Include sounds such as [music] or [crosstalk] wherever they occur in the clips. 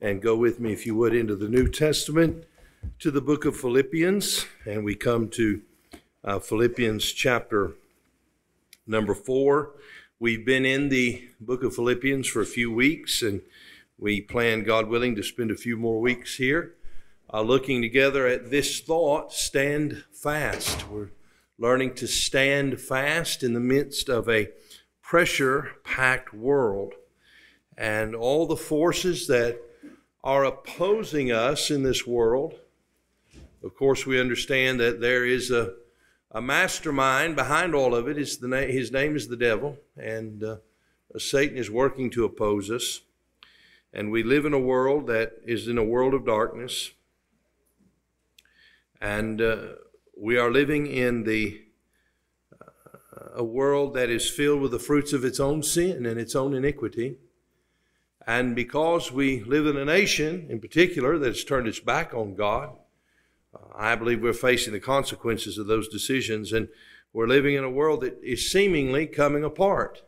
and go with me, if you would, into the New Testament to the book of Philippians. And we come to uh, Philippians chapter number four. We've been in the book of Philippians for a few weeks, and we plan, God willing, to spend a few more weeks here uh, looking together at this thought stand fast. We're learning to stand fast in the midst of a pressure packed world and all the forces that are opposing us in this world. Of course, we understand that there is a, a mastermind behind all of it. Is the na- his name is the devil, and uh, Satan is working to oppose us. And we live in a world that is in a world of darkness. And uh, we are living in the uh, a world that is filled with the fruits of its own sin and its own iniquity. And because we live in a nation, in particular, that has turned its back on God, uh, I believe we're facing the consequences of those decisions. And we're living in a world that is seemingly coming apart.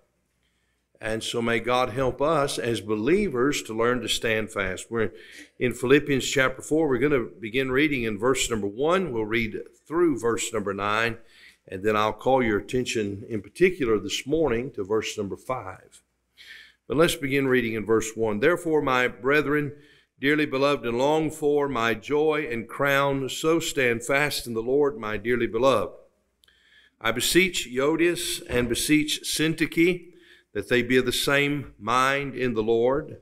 And so may God help us as believers to learn to stand fast. We're in Philippians chapter 4. We're going to begin reading in verse number 1. We'll read through verse number 9. And then I'll call your attention in particular this morning to verse number 5. But let's begin reading in verse 1. Therefore, my brethren, dearly beloved and longed for, my joy and crown, so stand fast in the Lord, my dearly beloved. I beseech Euodias and beseech Syntyche that they be of the same mind in the Lord.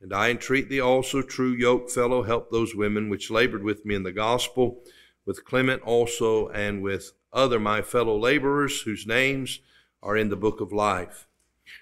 And I entreat thee also, true yoke fellow, help those women which labored with me in the gospel, with Clement also, and with other my fellow laborers whose names are in the book of life.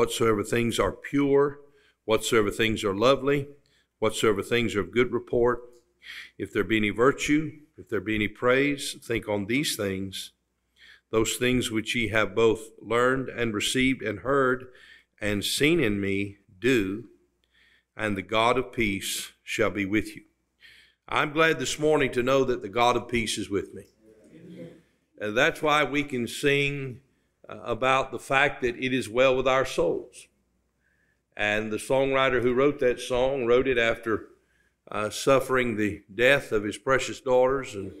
whatsoever things are pure, whatsoever things are lovely, whatsoever things are of good report, if there be any virtue, if there be any praise, think on these things, those things which ye have both learned and received and heard and seen in me, do, and the God of peace shall be with you. I'm glad this morning to know that the God of peace is with me. And that's why we can sing about the fact that it is well with our souls. And the songwriter who wrote that song wrote it after uh, suffering the death of his precious daughters and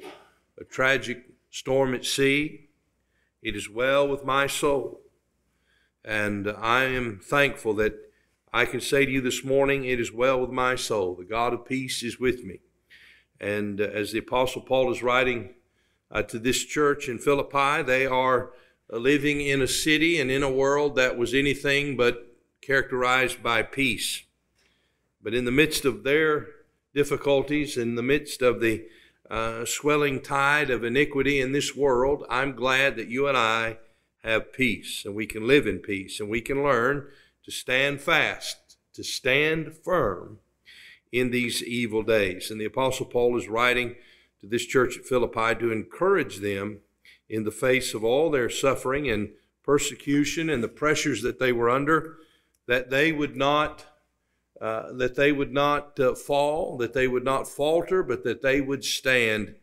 a tragic storm at sea. It is well with my soul. And I am thankful that I can say to you this morning, it is well with my soul. The God of peace is with me. And uh, as the Apostle Paul is writing uh, to this church in Philippi, they are living in a city and in a world that was anything but characterized by peace. But in the midst of their difficulties, in the midst of the uh, swelling tide of iniquity in this world, I'm glad that you and I have peace and we can live in peace and we can learn to stand fast, to stand firm in these evil days. And the Apostle Paul is writing to this church at Philippi to encourage them in the face of all their suffering and persecution and the pressures that they were under, that they would not uh, that they would not uh, fall, that they would not falter, but that they would stand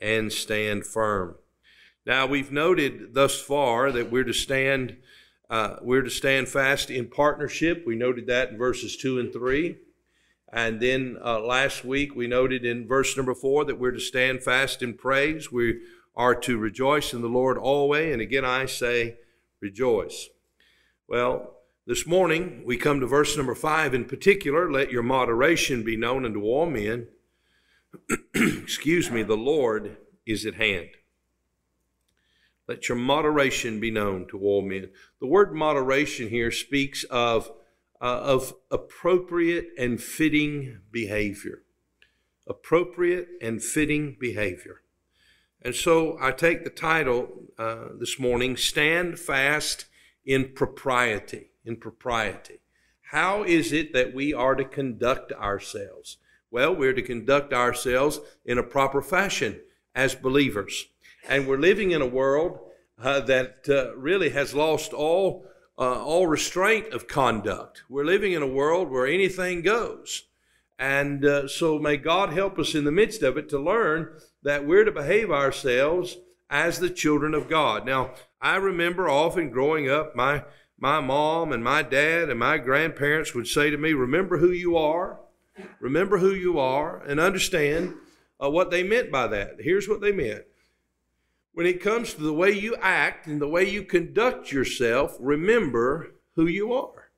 and stand firm. Now we've noted thus far that we're to stand uh, we're to stand fast in partnership. We noted that in verses two and three. And then uh, last week we noted in verse number four that we're to stand fast in praise. We are to rejoice in the Lord always. And again, I say, rejoice. Well, this morning we come to verse number five in particular. Let your moderation be known unto all men. [clears throat] excuse me, the Lord is at hand. Let your moderation be known to all men. The word moderation here speaks of, uh, of appropriate and fitting behavior. Appropriate and fitting behavior. And so I take the title uh, this morning Stand Fast in Propriety. In Propriety. How is it that we are to conduct ourselves? Well, we're to conduct ourselves in a proper fashion as believers. And we're living in a world uh, that uh, really has lost all, uh, all restraint of conduct. We're living in a world where anything goes. And uh, so may God help us in the midst of it to learn that we're to behave ourselves as the children of God. Now, I remember often growing up, my, my mom and my dad and my grandparents would say to me, Remember who you are, remember who you are, and understand uh, what they meant by that. Here's what they meant when it comes to the way you act and the way you conduct yourself, remember who you are.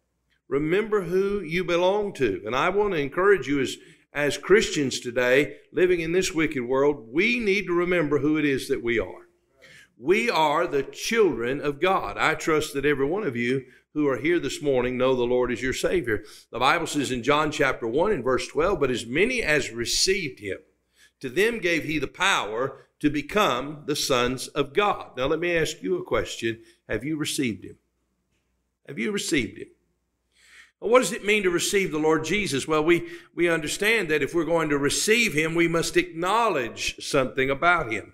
Remember who you belong to. And I want to encourage you as, as Christians today, living in this wicked world, we need to remember who it is that we are. We are the children of God. I trust that every one of you who are here this morning know the Lord is your Savior. The Bible says in John chapter 1 and verse 12, But as many as received him, to them gave he the power to become the sons of God. Now, let me ask you a question Have you received Him? Have you received Him? What does it mean to receive the Lord Jesus? Well, we, we understand that if we're going to receive Him, we must acknowledge something about Him.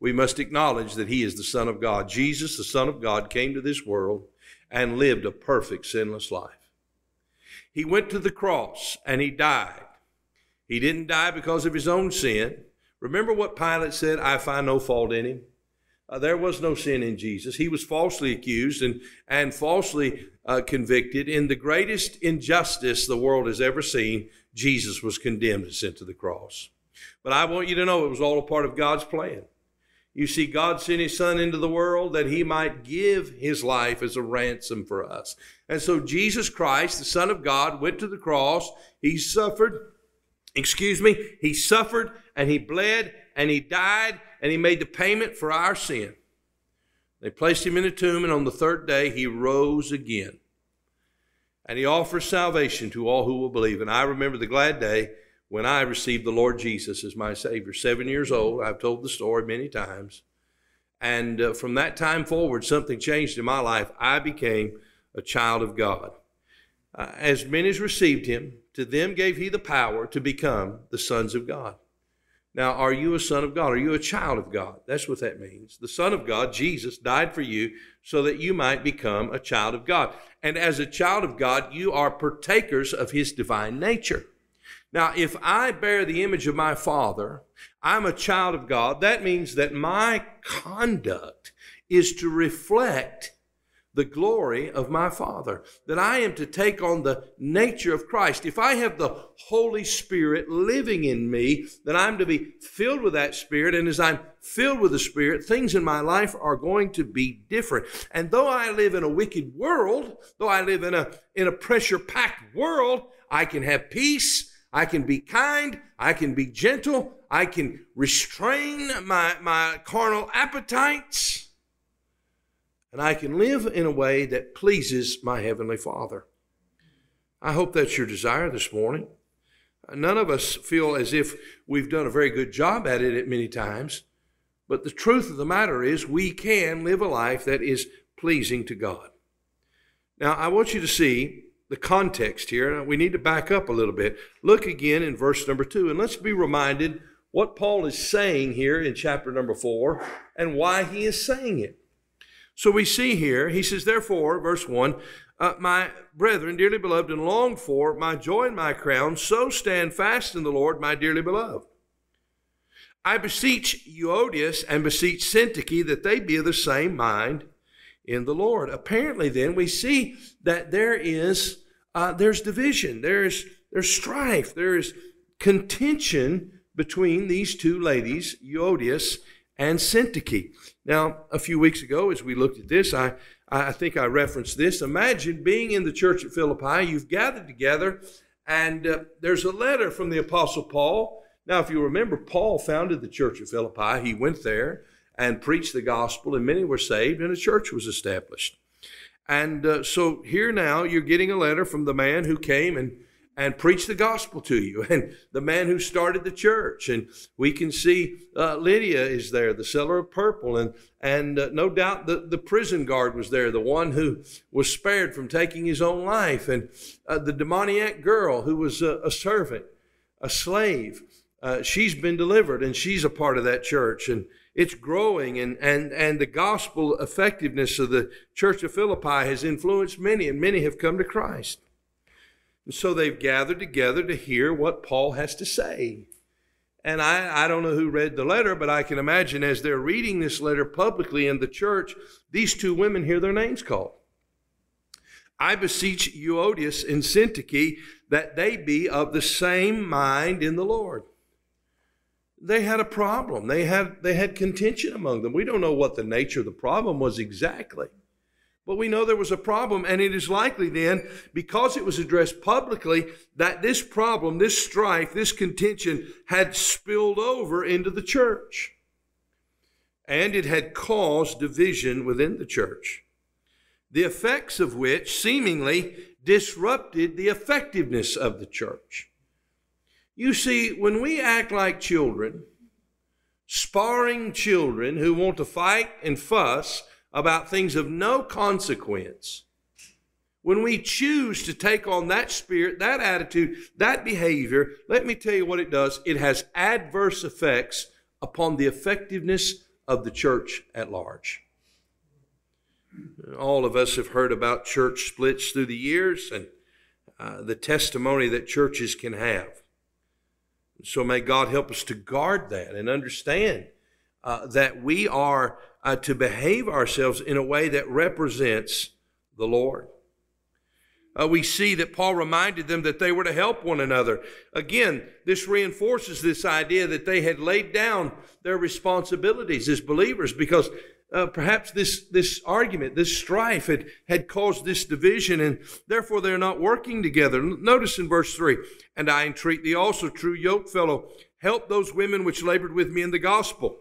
We must acknowledge that He is the Son of God. Jesus, the Son of God, came to this world and lived a perfect, sinless life. He went to the cross and He died. He didn't die because of His own sin. Remember what Pilate said, I find no fault in him? Uh, there was no sin in Jesus. He was falsely accused and, and falsely uh, convicted. In the greatest injustice the world has ever seen, Jesus was condemned and sent to the cross. But I want you to know it was all a part of God's plan. You see, God sent His Son into the world that He might give His life as a ransom for us. And so Jesus Christ, the Son of God, went to the cross. He suffered, excuse me, He suffered and he bled and he died and he made the payment for our sin. They placed him in a tomb, and on the third day he rose again. And he offers salvation to all who will believe. And I remember the glad day when I received the Lord Jesus as my Savior. Seven years old, I've told the story many times. And uh, from that time forward, something changed in my life. I became a child of God. Uh, as many as received him, to them gave he the power to become the sons of God. Now, are you a son of God? Are you a child of God? That's what that means. The Son of God, Jesus, died for you so that you might become a child of God. And as a child of God, you are partakers of his divine nature. Now, if I bear the image of my Father, I'm a child of God. That means that my conduct is to reflect the glory of my Father, that I am to take on the nature of Christ. If I have the Holy Spirit living in me, then I'm to be filled with that Spirit. And as I'm filled with the Spirit, things in my life are going to be different. And though I live in a wicked world, though I live in a, in a pressure packed world, I can have peace. I can be kind. I can be gentle. I can restrain my, my carnal appetites and I can live in a way that pleases my Heavenly Father. I hope that's your desire this morning. None of us feel as if we've done a very good job at it at many times, but the truth of the matter is we can live a life that is pleasing to God. Now, I want you to see the context here. We need to back up a little bit. Look again in verse number two, and let's be reminded what Paul is saying here in chapter number four and why he is saying it. So we see here, he says, therefore, verse 1, uh, my brethren, dearly beloved and longed for, my joy and my crown, so stand fast in the Lord, my dearly beloved. I beseech Euodias and beseech Syntyche that they be of the same mind in the Lord. Apparently, then, we see that there is uh, there's division, there's there's strife, there is contention between these two ladies, Euodias and Syntyche. Now, a few weeks ago, as we looked at this, I, I think I referenced this. Imagine being in the church at Philippi, you've gathered together, and uh, there's a letter from the Apostle Paul. Now, if you remember, Paul founded the church at Philippi. He went there and preached the gospel, and many were saved, and a church was established. And uh, so here now, you're getting a letter from the man who came and and preach the gospel to you. [laughs] And the man who started the church. And we can see uh, Lydia is there, the seller of purple. And, and uh, no doubt the, the prison guard was there, the one who was spared from taking his own life. And uh, the demoniac girl who was a, a servant, a slave. Uh, she's been delivered and she's a part of that church. And it's growing and, and, and the gospel effectiveness of the church of Philippi has influenced many and many have come to Christ. So they've gathered together to hear what Paul has to say. And I, I don't know who read the letter, but I can imagine as they're reading this letter publicly in the church, these two women hear their names called. I beseech Euodias and Syntyche that they be of the same mind in the Lord. They had a problem. They had, they had contention among them. We don't know what the nature of the problem was exactly. But we know there was a problem, and it is likely then, because it was addressed publicly, that this problem, this strife, this contention had spilled over into the church. And it had caused division within the church, the effects of which seemingly disrupted the effectiveness of the church. You see, when we act like children, sparring children who want to fight and fuss, about things of no consequence, when we choose to take on that spirit, that attitude, that behavior, let me tell you what it does. It has adverse effects upon the effectiveness of the church at large. All of us have heard about church splits through the years and uh, the testimony that churches can have. So may God help us to guard that and understand uh, that we are uh, to behave ourselves in a way that represents the Lord. Uh, we see that Paul reminded them that they were to help one another. Again, this reinforces this idea that they had laid down their responsibilities as believers because uh, perhaps this, this argument, this strife had, had caused this division and therefore they're not working together. Notice in verse 3 And I entreat thee also, true yoke fellow, help those women which labored with me in the gospel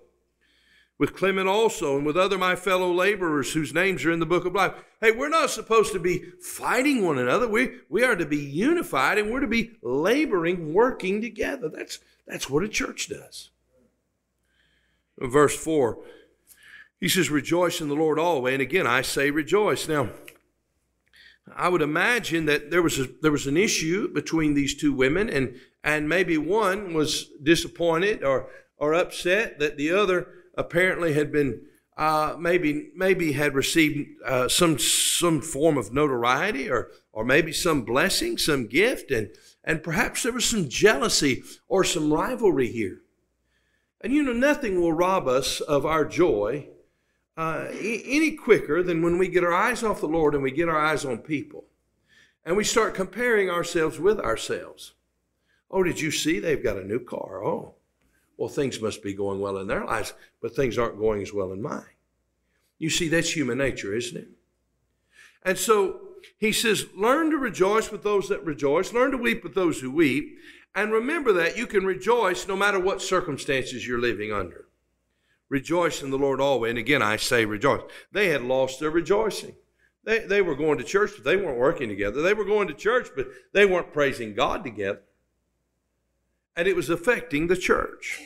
with Clement also, and with other my fellow laborers whose names are in the book of life. Hey, we're not supposed to be fighting one another. We, we are to be unified and we're to be laboring, working together. That's, that's what a church does. Verse 4, he says, Rejoice in the Lord always. And again, I say rejoice. Now, I would imagine that there was a, there was an issue between these two women, and and maybe one was disappointed or or upset that the other apparently had been uh, maybe maybe had received uh, some some form of notoriety or or maybe some blessing, some gift, and and perhaps there was some jealousy or some rivalry here. And you know, nothing will rob us of our joy uh, any quicker than when we get our eyes off the Lord and we get our eyes on people, and we start comparing ourselves with ourselves. Oh, did you see they've got a new car? Oh, well, things must be going well in their lives, but things aren't going as well in mine. You see, that's human nature, isn't it? And so he says, learn to rejoice with those that rejoice, learn to weep with those who weep, and remember that you can rejoice no matter what circumstances you're living under. Rejoice in the Lord always. And again, I say rejoice. They had lost their rejoicing. They, they were going to church, but they weren't working together. They were going to church, but they weren't praising God together and it was affecting the church.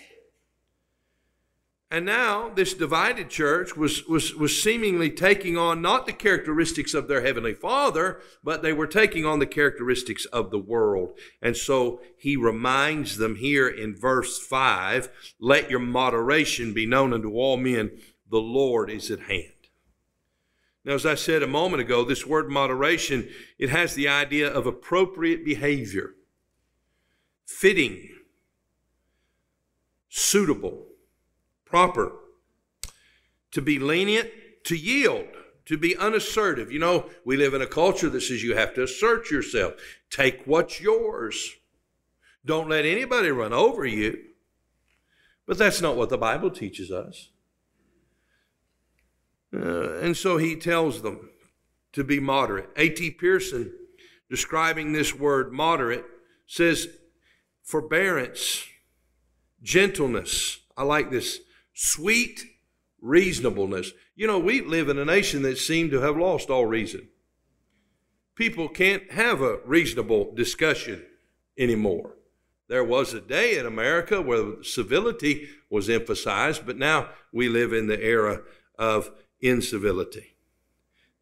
And now this divided church was, was, was seemingly taking on not the characteristics of their heavenly father, but they were taking on the characteristics of the world. And so he reminds them here in verse 5 let your moderation be known unto all men, the Lord is at hand. Now, as I said a moment ago, this word moderation, it has the idea of appropriate behavior, fitting, suitable, proper, to be lenient, to yield, to be unassertive. You know, we live in a culture that says you have to assert yourself, take what's yours. Don't let anybody run over you. But that's not what the Bible teaches us. Uh, and so he tells them to be moderate. A.T. Pierson, describing this word moderate, says forbearance gentleness. I like this. Sweet reasonableness. You know, we live in a nation that seemed to have lost all reason. People can't have a reasonable discussion anymore. There was a day in America where civility was emphasized, but now we live in the era of incivility.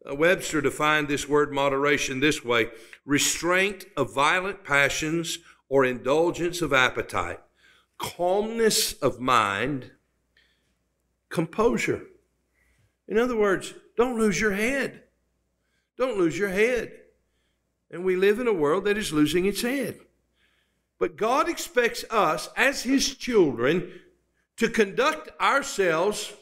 Uh, Webster defined this word moderation this way restraint of violent passions or indulgence of appetite, calmness of mind, composure. In other words, don't lose your head. Don't lose your head. And we live in a world that is losing its head. But God expects us as His children to conduct ourselves,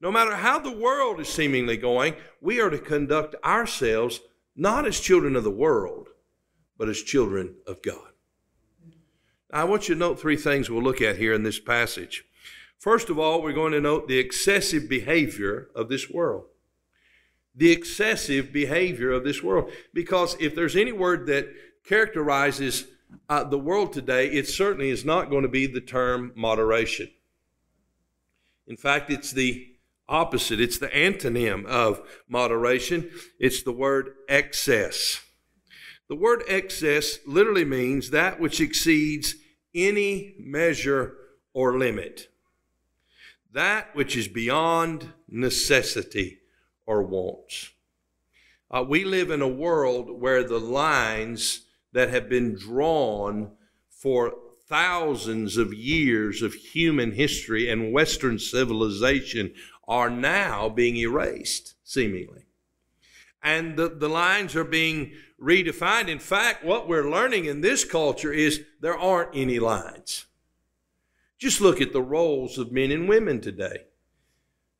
no matter how the world is seemingly going, we are to conduct ourselves not as children of the world, but as children of God. I want you to note three things we'll look at here in this passage. First of all, we're going to note the excessive behavior of this world. The excessive behavior of this world. Because if there's any word that characterizes uh, the world today, it certainly is not going to be the term moderation. In fact, it's the opposite, it's the antonym of moderation. It's the word excess. The word excess literally means that which exceeds any measure or limit, that which is beyond necessity or wants. Uh, we live in a world where the lines that have been drawn for thousands of years of human history and Western civilization are now being erased, seemingly. And the, the lines are being redefined. In fact, what we're learning in this culture is there aren't any lines. Just look at the roles of men and women today.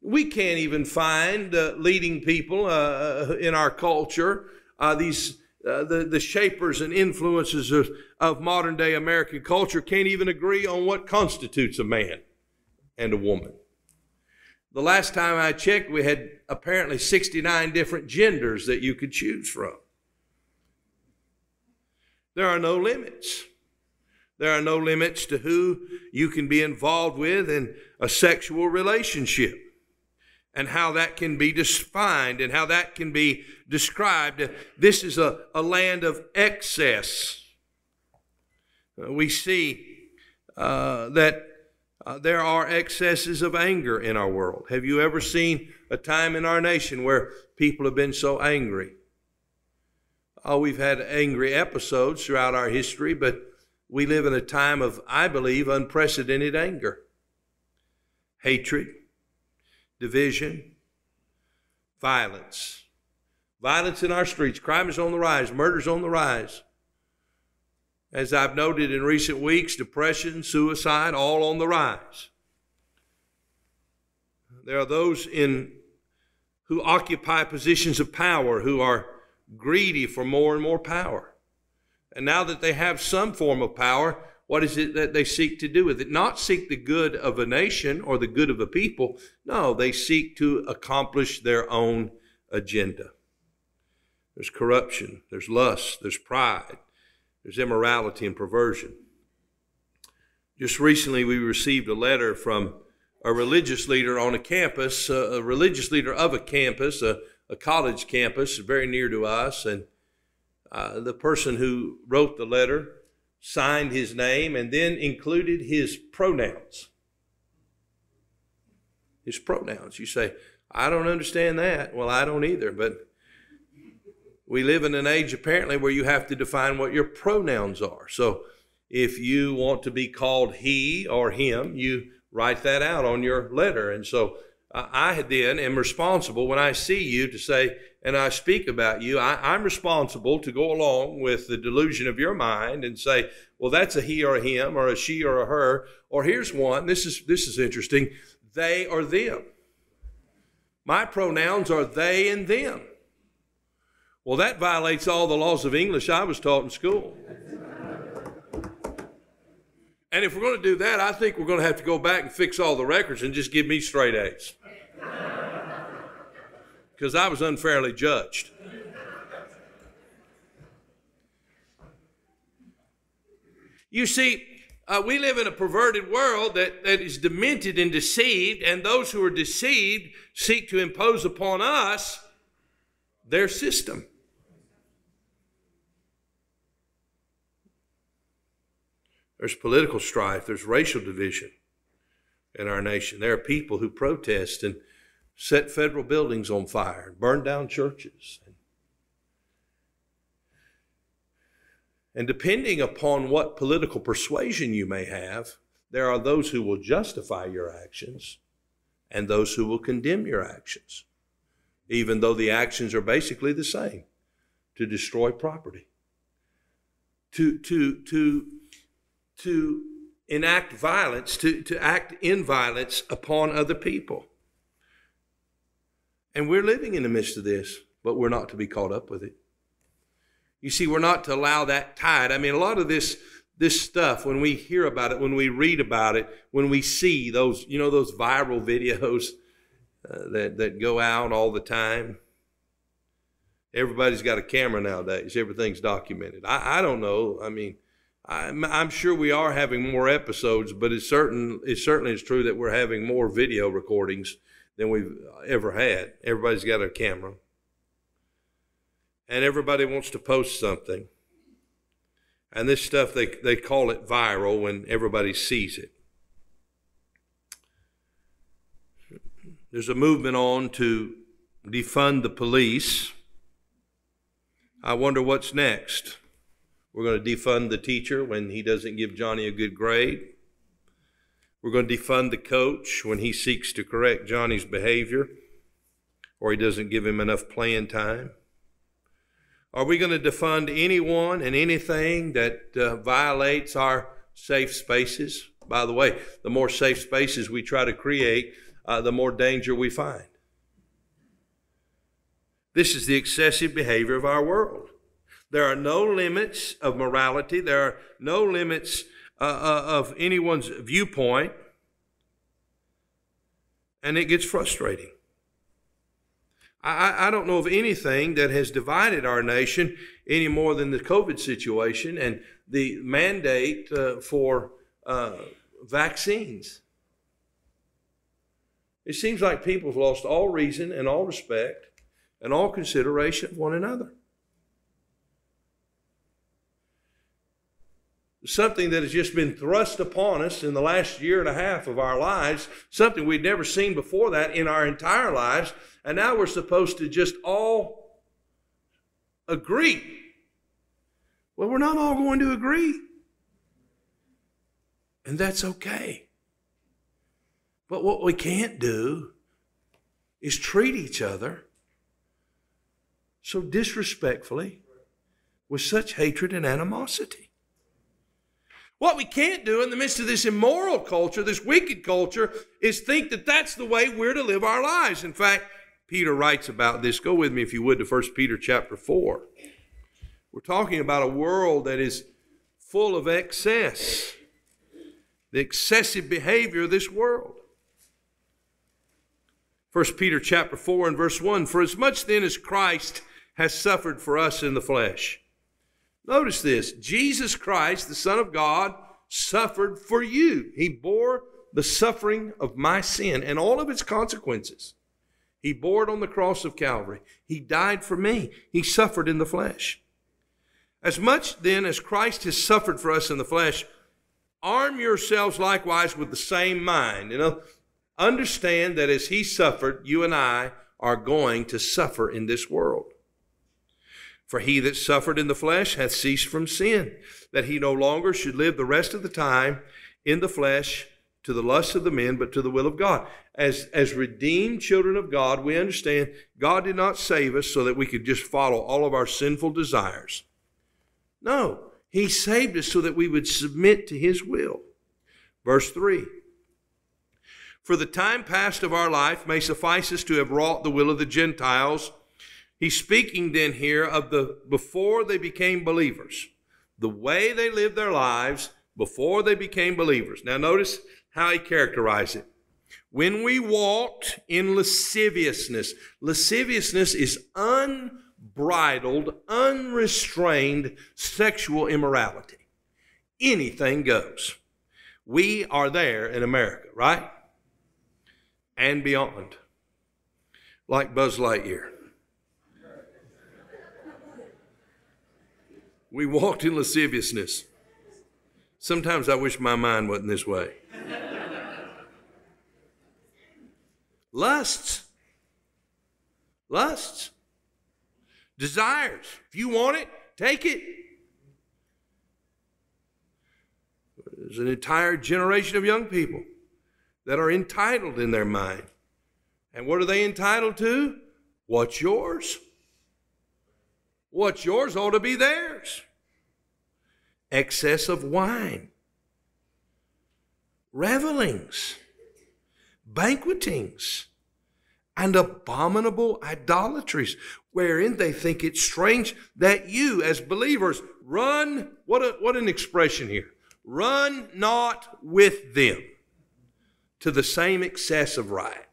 We can't even find uh, leading people uh, in our culture, uh, these uh, the, the shapers and influences of, of modern day American culture can't even agree on what constitutes a man and a woman. The last time I checked, we had apparently 69 different genders that you could choose from. There are no limits. There are no limits to who you can be involved with in a sexual relationship and how that can be defined and how that can be described. This is a, a land of excess. Uh, we see uh, that uh, there are excesses of anger in our world. Have you ever seen a time in our nation where people have been so angry? Oh, we've had angry episodes throughout our history, but we live in a time of, I believe, unprecedented anger, hatred, division, violence. Violence in our streets. Crime is on the rise. Murder's on the rise. As I've noted in recent weeks, depression, suicide, all on the rise. There are those in who occupy positions of power who are greedy for more and more power. And now that they have some form of power, what is it that they seek to do with it? Not seek the good of a nation or the good of a people. No, they seek to accomplish their own agenda. There's corruption, there's lust, there's pride, there's immorality and perversion. Just recently, we received a letter from a religious leader on a campus, a religious leader of a campus, a, a college campus very near to us. And uh, the person who wrote the letter signed his name, and then included his pronouns. His pronouns. You say, I don't understand that. Well, I don't either, but we live in an age apparently where you have to define what your pronouns are. So if you want to be called he or him, you write that out on your letter. And so I then am responsible when I see you to say, and I speak about you, I, am responsible to go along with the delusion of your mind and say, well, that's a he or a him or a she or a her. Or here's one. This is this is interesting. They or them. My pronouns are they and them. Well, that violates all the laws of English I was taught in school. And if we're going to do that, I think we're going to have to go back and fix all the records and just give me straight A's [laughs] because I was unfairly judged. You see, Uh, we live in a perverted world that, that is demented and deceived, and those who are deceived seek to impose upon us their system. There's political strife, there's racial division in our nation. There are people who protest and set federal buildings on fire and burn down churches. And depending upon what political persuasion you may have, there are those who will justify your actions and those who will condemn your actions, even though the actions are basically the same to destroy property, to, to, to, to enact violence, to, to act in violence upon other people. And we're living in the midst of this, but we're not to be caught up with it. You see, we're not to allow that tide. I mean, a lot of this this stuff when we hear about it, when we read about it, when we see those, you know, those viral [laughs] videos uh, that that go out all the time. Everybody's got a camera nowadays. Everything's documented. I, I don't know. I mean, I'm, I'm, sure we are having more episodes, but it's certain it certainly is true that we're having more video recordings than we've ever had. Everybody's got a camera and everybody wants to post something. And this stuff, they, they call it viral when everybody sees it. There's a movement on to defund the police. I wonder what's next. We're going to defund the teacher when he doesn't give Johnny a good grade. We're going to defund the coach when he seeks to correct Johnny's behavior or he doesn't give him enough playing time. Are we going to defund anyone and anything that uh, violates our safe spaces? By the way, the more safe spaces we try to create, uh, the more danger we find. This is the excessive behavior of our world. There are no limits of morality, there are no limits uh, uh of anyone's viewpoint, and it gets frustrating. I, I don't know of anything that has divided our nation any more than the COVID situation and the mandate uh, for uh, vaccines. It seems like people have lost all reason and all respect and all consideration of one another. Something that has just been thrust upon us in the last year and a half of our lives, something we'd never seen before that in our entire lives, and now we're supposed to just all agree. Well, we're not all going to agree. And that's okay. But what we can't do is treat each other so disrespectfully with such hatred and animosity. What we can't do in the midst of this immoral culture, this wicked culture, is think that that's the way we're to live our lives. In fact, Peter writes about this. Go with me, if you would, to 1 Peter chapter 4. We're talking about a world that is full of excess, the excessive behavior of this world. 1 Peter chapter 4 and verse 1 For as much then as Christ has suffered for us in the flesh. Notice this Jesus Christ, the Son of God, suffered for you. He bore the suffering of my sin and all of its consequences he bore it on the cross of Calvary. He died for me. He suffered in the flesh. As much then as Christ has suffered for us in the flesh, arm yourselves likewise with the same mind. You know, understand that as he suffered, you and I are going to suffer in this world. For he that suffered in the flesh hath ceased from sin, that he no longer should live the rest of the time in the flesh to the lust of the men, but to the will of God. As, as redeemed children of God, we understand God did not save us so that we could just follow all of our sinful desires. No, He saved us so that we would submit to His will. Verse 3 For the time past of our life may suffice us to have wrought the will of the Gentiles. He's speaking then here of the before they became believers, the way they lived their lives before they became believers. Now, notice how he characterized it. When we walked in lasciviousness, lasciviousness is unbridled, unrestrained sexual immorality. Anything goes. We are there in America, right? And beyond. Like Buzz Lightyear. We walked in lasciviousness. Sometimes I wish my mind wasn't this way. Lusts. Lusts. Desires. If you want it, take it. There's an entire generation of young people that are entitled in their mind. And what are they entitled to? What's yours? What's yours ought to be theirs. Excess of wine, revelings, banquetings, and abominable idolatries, wherein they think it strange that you, as believers, run. What, a, what an expression here. Run not with them to the same excess of riot.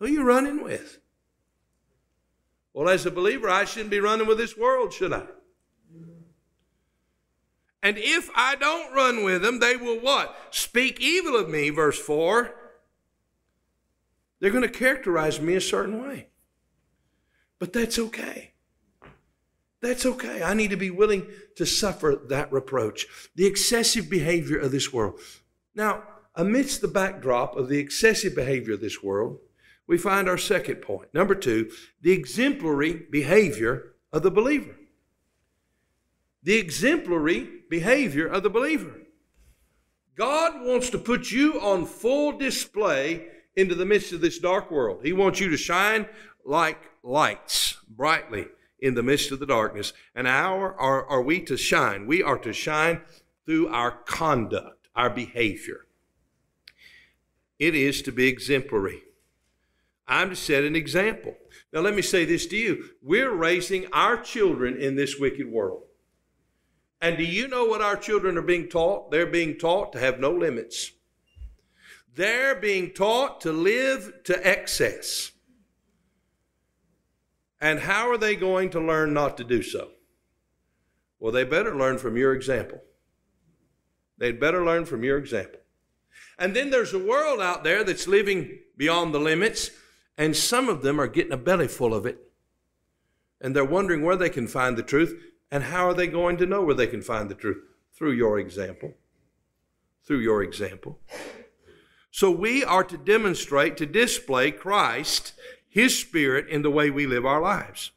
Who are you running with? Well, as a believer, I shouldn't be running with this world, should I? And if I don't run with them, they will what? Speak evil of me, verse 4. They're going to characterize me a certain way. But that's okay. That's okay. I need to be willing to suffer that reproach. The excessive behavior of this world. Now, amidst the backdrop of the excessive behavior of this world, we find our second point. Number two, the exemplary behavior of the believer. The exemplary behavior of the believer. God wants to put you on full display into the midst of this dark world. He wants you to shine like lights brightly in the midst of the darkness. And how are, are we to shine? We are to shine through our conduct, our behavior. It is to be exemplary. I'm to set an example. Now, let me say this to you. We're raising our children in this wicked world. And do you know what our children are being taught? They're being taught to have no limits. They're being taught to live to excess. And how are they going to learn not to do so? Well, they better learn from your example. They'd better learn from your example. And then there's a world out there that's living beyond the limits, and some of them are getting a belly full of it. And they're wondering where they can find the truth, and how are they going to know where they can find the truth? Through your example. Through your example. So we are to demonstrate, to display Christ his Spirit in the way we live our lives.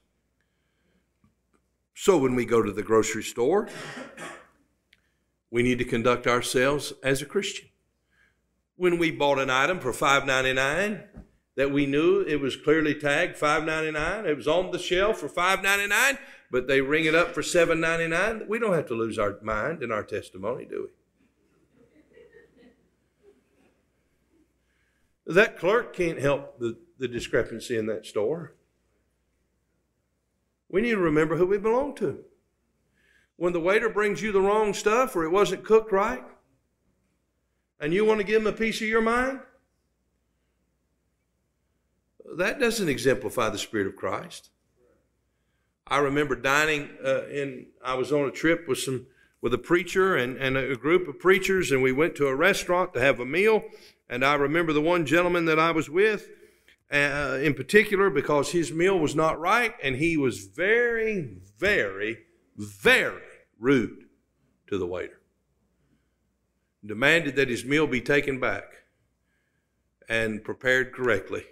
So when we go to the grocery store, we need to conduct ourselves as a Christian. When we bought an item for $5.99 that we knew it was clearly tagged $5.99, it was on the shelf for $5.99, but they ring it up for $7.99, we don't have to lose our mind in our testimony, do we? That clerk can't help the the discrepancy in that store. We need to remember who we belong to. When the waiter brings you the wrong stuff or it wasn't cooked right, and you want to give him a piece of your mind, that doesn't exemplify the Spirit of Christ. I remember dining uh, in, I was on a trip with some, with a preacher and, and a group of preachers, and we went to a restaurant to have a meal. And I remember the one gentleman that I was with, uh, in particular because his meal was not right and he was very, very, very rude to the waiter. Demanded that his meal be taken back and prepared correctly.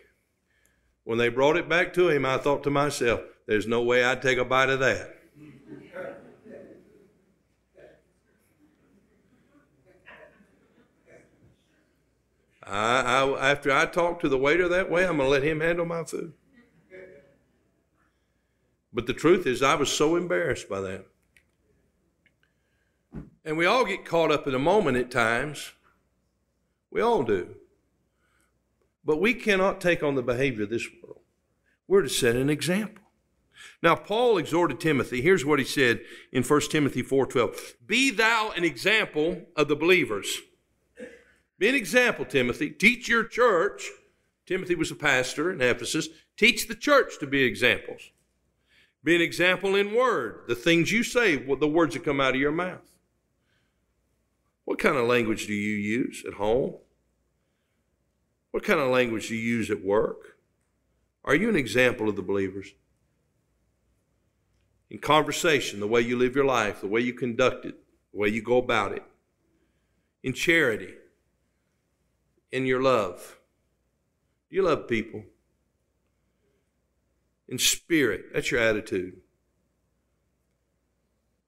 When they brought it back to him, I thought to myself, there's no way I'd take a bite of that. I, I, after I talk to the waiter that way, I'm going to let him handle my food. But the truth is, I was so embarrassed by that. And we all get caught up in a moment at times. We all do. But we cannot take on the behavior of this world. We're to set an example. Now, Paul exhorted Timothy. Here's what he said in 1 Timothy 4.12. Be thou an example of the believers be an example, Timothy. Teach your church. Timothy was a pastor in Ephesus. Teach the church to be examples. Be an example in word, the things you say, the words that come out of your mouth. What kind of language do you use at home? What kind of language do you use at work? Are you an example of the believers? In conversation, the way you live your life, the way you conduct it, the way you go about it. In charity, in your love. Do you love people? In spirit, that's your attitude.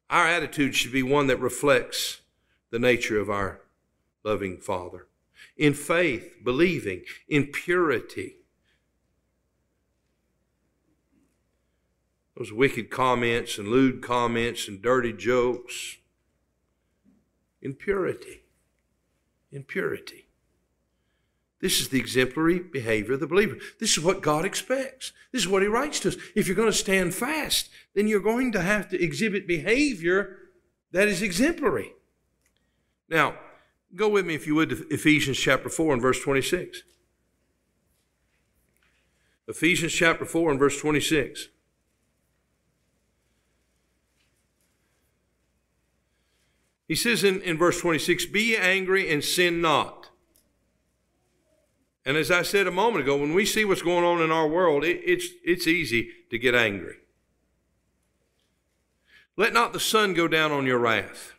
Our attitude should be one that reflects the nature of our loving Father. In faith, believing, in purity. Those wicked comments and lewd comments and dirty jokes. In purity. In purity. This is the exemplary behavior of the believer. This is what God expects. This is what He writes to us. If you're going to stand fast, then you're going to have to exhibit behavior that is exemplary. Now, go with me, if you would, to Ephesians chapter 4 and verse 26. Ephesians chapter 4 and verse 26. He says in, in verse 26, Be angry and sin not. And as I said a moment ago, when we see what's going on in our world, it, it's, it's easy to get angry. Let not the sun go down on your wrath.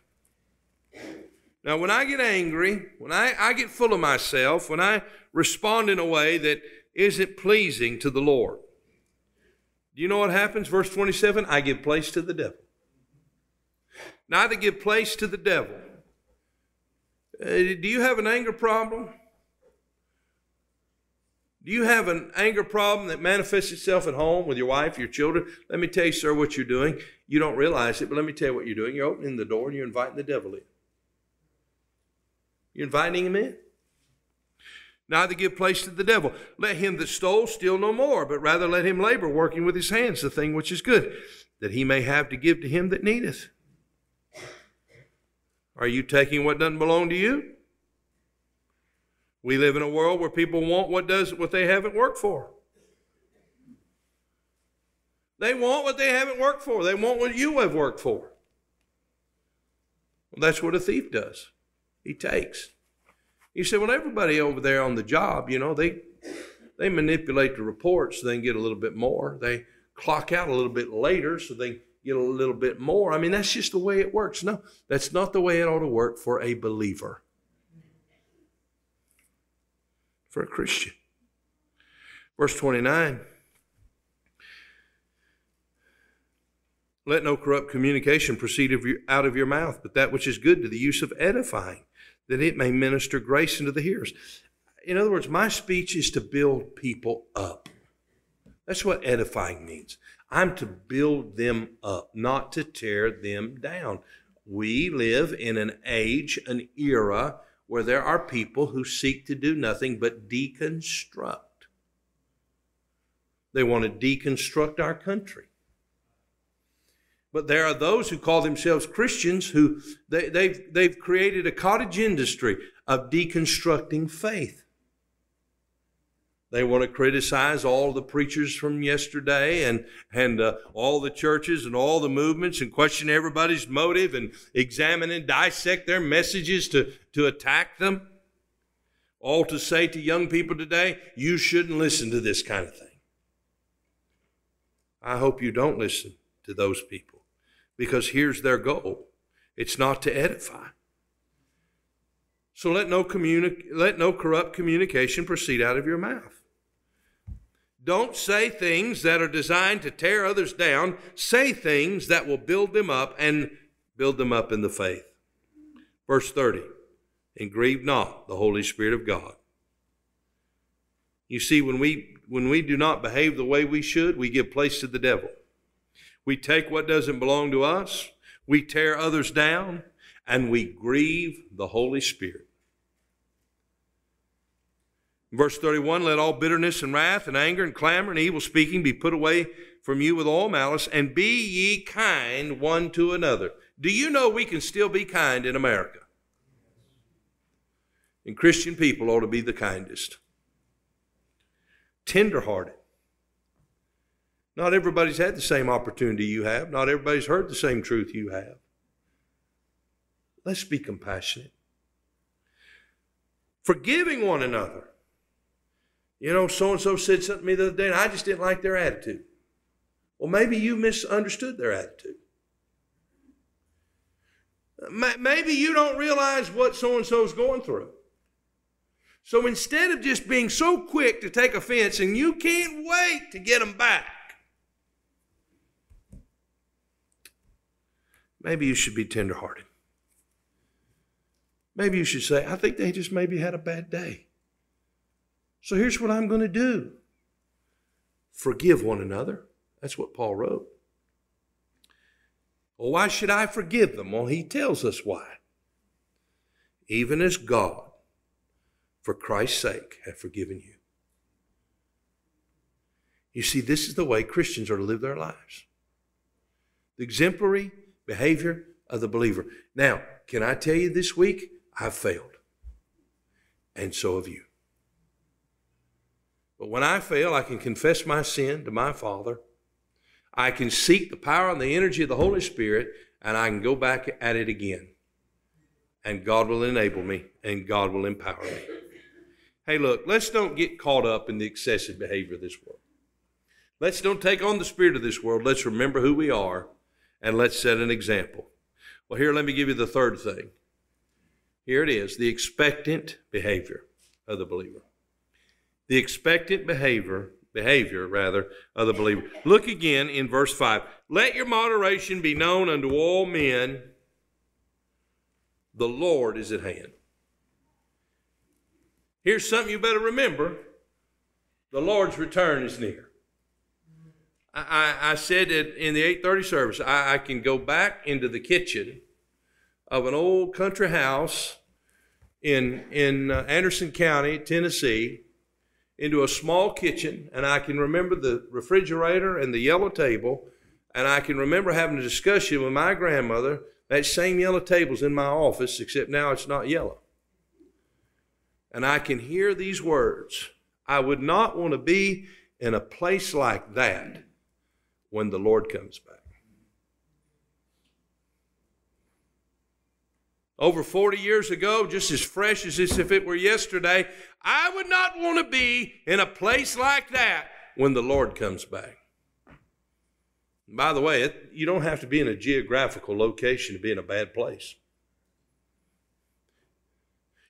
Now, when I get angry, when I, I get full of myself, when I respond in a way that isn't pleasing to the Lord, do you know what happens? Verse 27 I give place to the devil. Now, to give place to the devil. Uh, do you have an anger problem? Do you have an anger problem that manifests itself at home with your wife, your children? Let me tell you, sir, what you're doing. You don't realize it, but let me tell you what you're doing. You're opening the door and you're inviting the devil in. You're inviting him in. Neither give place to the devil. Let him that stole steal no more, but rather let him labor, working with his hands the thing which is good, that he may have to give to him that needeth. Are you taking what doesn't belong to you? We live in a world where people want what does what they haven't worked for. They want what they haven't worked for. They want what you have worked for. Well, that's what a thief does. He takes. You said, well, everybody over there on the job, you know, they they manipulate the reports so they can get a little bit more. They clock out a little bit later so they get a little bit more. I mean, that's just the way it works. No, that's not the way it ought to work for a believer for a Christian. Verse 29 Let no corrupt communication proceed out of your mouth, but that which is good to the use of edifying, that it may minister grace unto the hearers. In other words, my speech is to build people up. That's what edifying means. I'm to build them up, not to tear them down. We live in an age, an era where there are people who seek to do nothing but deconstruct. They want to deconstruct our country. But there are those who call themselves Christians who they, they've, they've created a cottage industry of deconstructing faith. They want to criticize all the preachers from yesterday and, and uh, all the churches and all the movements and question everybody's motive and examine and dissect their messages to, to attack them. All to say to young people today, you shouldn't listen to this kind of thing. I hope you don't listen to those people because here's their goal it's not to edify. So let no, communi- let no corrupt communication proceed out of your mouth don't say things that are designed to tear others down. Say things that will build them up and build them up in the faith. Verse 30 And grieve not the Holy Spirit of God. You see, when we, when we do not behave the way we should, we give place to the devil. We take what doesn't belong to us, we tear others down, and we grieve the Holy Spirit. Verse 31 Let all bitterness and wrath and anger and clamor and evil speaking be put away from you with all malice, and be ye kind one to another. Do you know we can still be kind in America? And Christian people ought to be the kindest, tenderhearted. Not everybody's had the same opportunity you have, not everybody's heard the same truth you have. Let's be compassionate. Forgiving one another. You know, so and so said something to me the other day, and I just didn't like their attitude. Well, maybe you misunderstood their attitude. Maybe you don't realize what so and so is going through. So instead of just being so quick to take offense and you can't wait to get them back, maybe you should be tenderhearted. Maybe you should say, I think they just maybe had a bad day. So here's what I'm going to do forgive one another. That's what Paul wrote. Well, why should I forgive them? Well, he tells us why. Even as God, for Christ's sake, have forgiven you. You see, this is the way Christians are to live their lives. The exemplary behavior of the believer. Now, can I tell you this week, I've failed. And so have you. But when I fail, I can confess my sin to my Father. I can seek the power and the energy of the Holy Spirit, and I can go back at it again. And God will enable me, and God will empower me. Hey, look, let's don't get caught up in the excessive behavior of this world. Let's don't take on the spirit of this world. Let's remember who we are, and let's set an example. Well, here, let me give you the third thing. Here it is the expectant behavior of the believer the expectant behavior behavior rather of the believer. Look again in verse 5. Let your moderation be known unto all men. The Lord is at hand. Here's something you better remember. The Lord's return is near. I, I, said it in the 830 service. I, I can go back into the kitchen of an old country house in, in uh, Anderson County, Tennessee, into a small kitchen, and I can remember the refrigerator and the yellow table, and I can remember having a discussion with my grandmother. That same yellow table's in my office, except now it's not yellow. And I can hear these words I would not want to be in a place like that when the Lord comes back. over 40 years ago, just as fresh as if it were yesterday, I would not want to be in a place like that when the Lord comes back. By the way, it, you don't have to be in a geographical location to be in a bad place.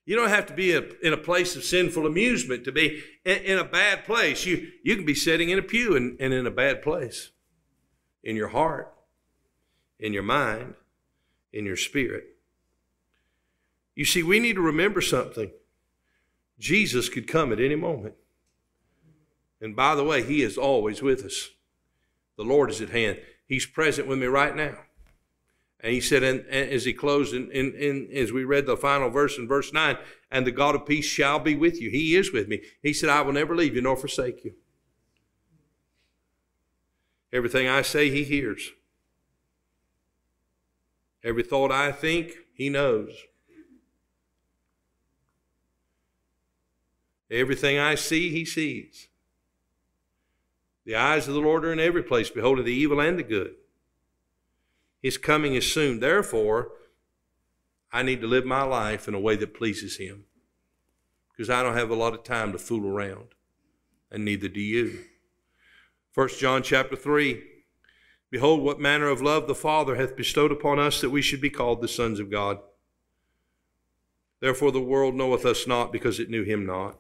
You don't have to be a, in a place of sinful amusement to be in, in, a bad place. You, you can be sitting in a pew and, and in a bad place in your heart, in your mind, in your spirit. You see, we need to remember something. Jesus could come at any moment. And by the way, He is always with us. The Lord is at hand. He's present with me right now. And he said, and, and as he closed, in, in, as we read the final verse in verse 9, and the God of peace shall be with you. He is with me. He said, I will never leave you nor forsake you. Everything I say, he hears. Every thought I think, he knows. Everything I see, he sees. The eyes of the Lord are in every place, beholding the evil and the good. His coming is soon. Therefore, I need to live my life in a way that pleases Him. Because I don't have a lot of time to fool around, and neither do you. 1 John chapter 3 Behold, what manner of love the Father hath bestowed upon us that we should be called the sons of God. Therefore, the world knoweth us not because it knew Him not.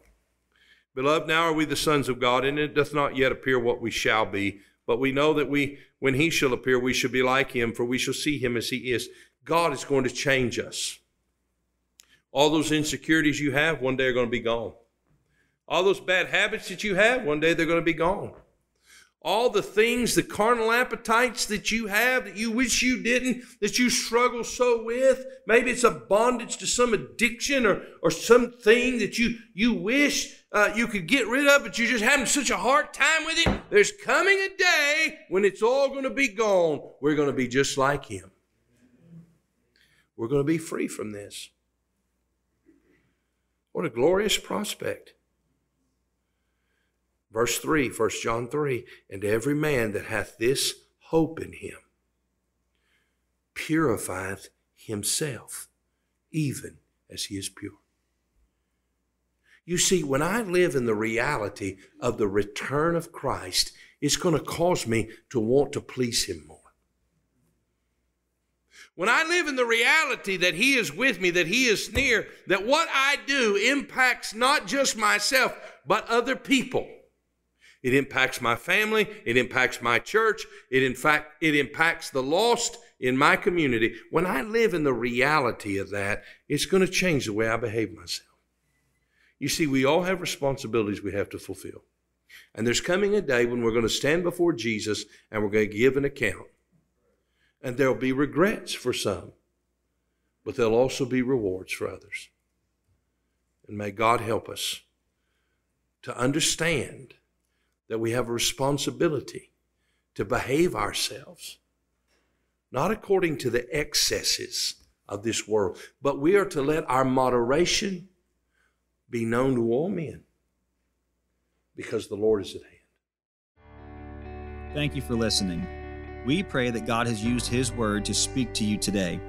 Beloved, now are we the sons of God, and it doth not yet appear what we shall be. But we know that we, when he shall appear, we shall be like him, for we shall see him as he is. God is going to change us. All those insecurities you have, one day are going to be gone. All those bad habits that you have, one day they're going to be gone. All the things, the carnal appetites that you have that you wish you didn't, that you struggle so with, maybe it's a bondage to some addiction or, or something that you, you wish uh, you could get rid of, but you're just having such a hard time with it. There's coming a day when it's all going to be gone. We're going to be just like Him. We're going to be free from this. What a glorious prospect. Verse 3, 1 John 3 And every man that hath this hope in him purifieth himself, even as he is pure. You see, when I live in the reality of the return of Christ, it's going to cause me to want to please Him more. When I live in the reality that He is with me, that He is near, that what I do impacts not just myself, but other people. It impacts my family. It impacts my church. It, in fact, it impacts the lost in my community. When I live in the reality of that, it's going to change the way I behave myself. You see, we all have responsibilities we have to fulfill. And there's coming a day when we're going to stand before Jesus and we're going to give an account. And there'll be regrets for some, but there'll also be rewards for others. And may God help us to understand that we have a responsibility to behave ourselves, not according to the excesses of this world, but we are to let our moderation be known to all men because the Lord is at hand. Thank you for listening. We pray that God has used His Word to speak to you today.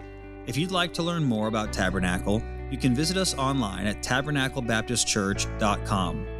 If you'd like to learn more about Tabernacle, you can visit us online at tabernaclebaptistchurch.com.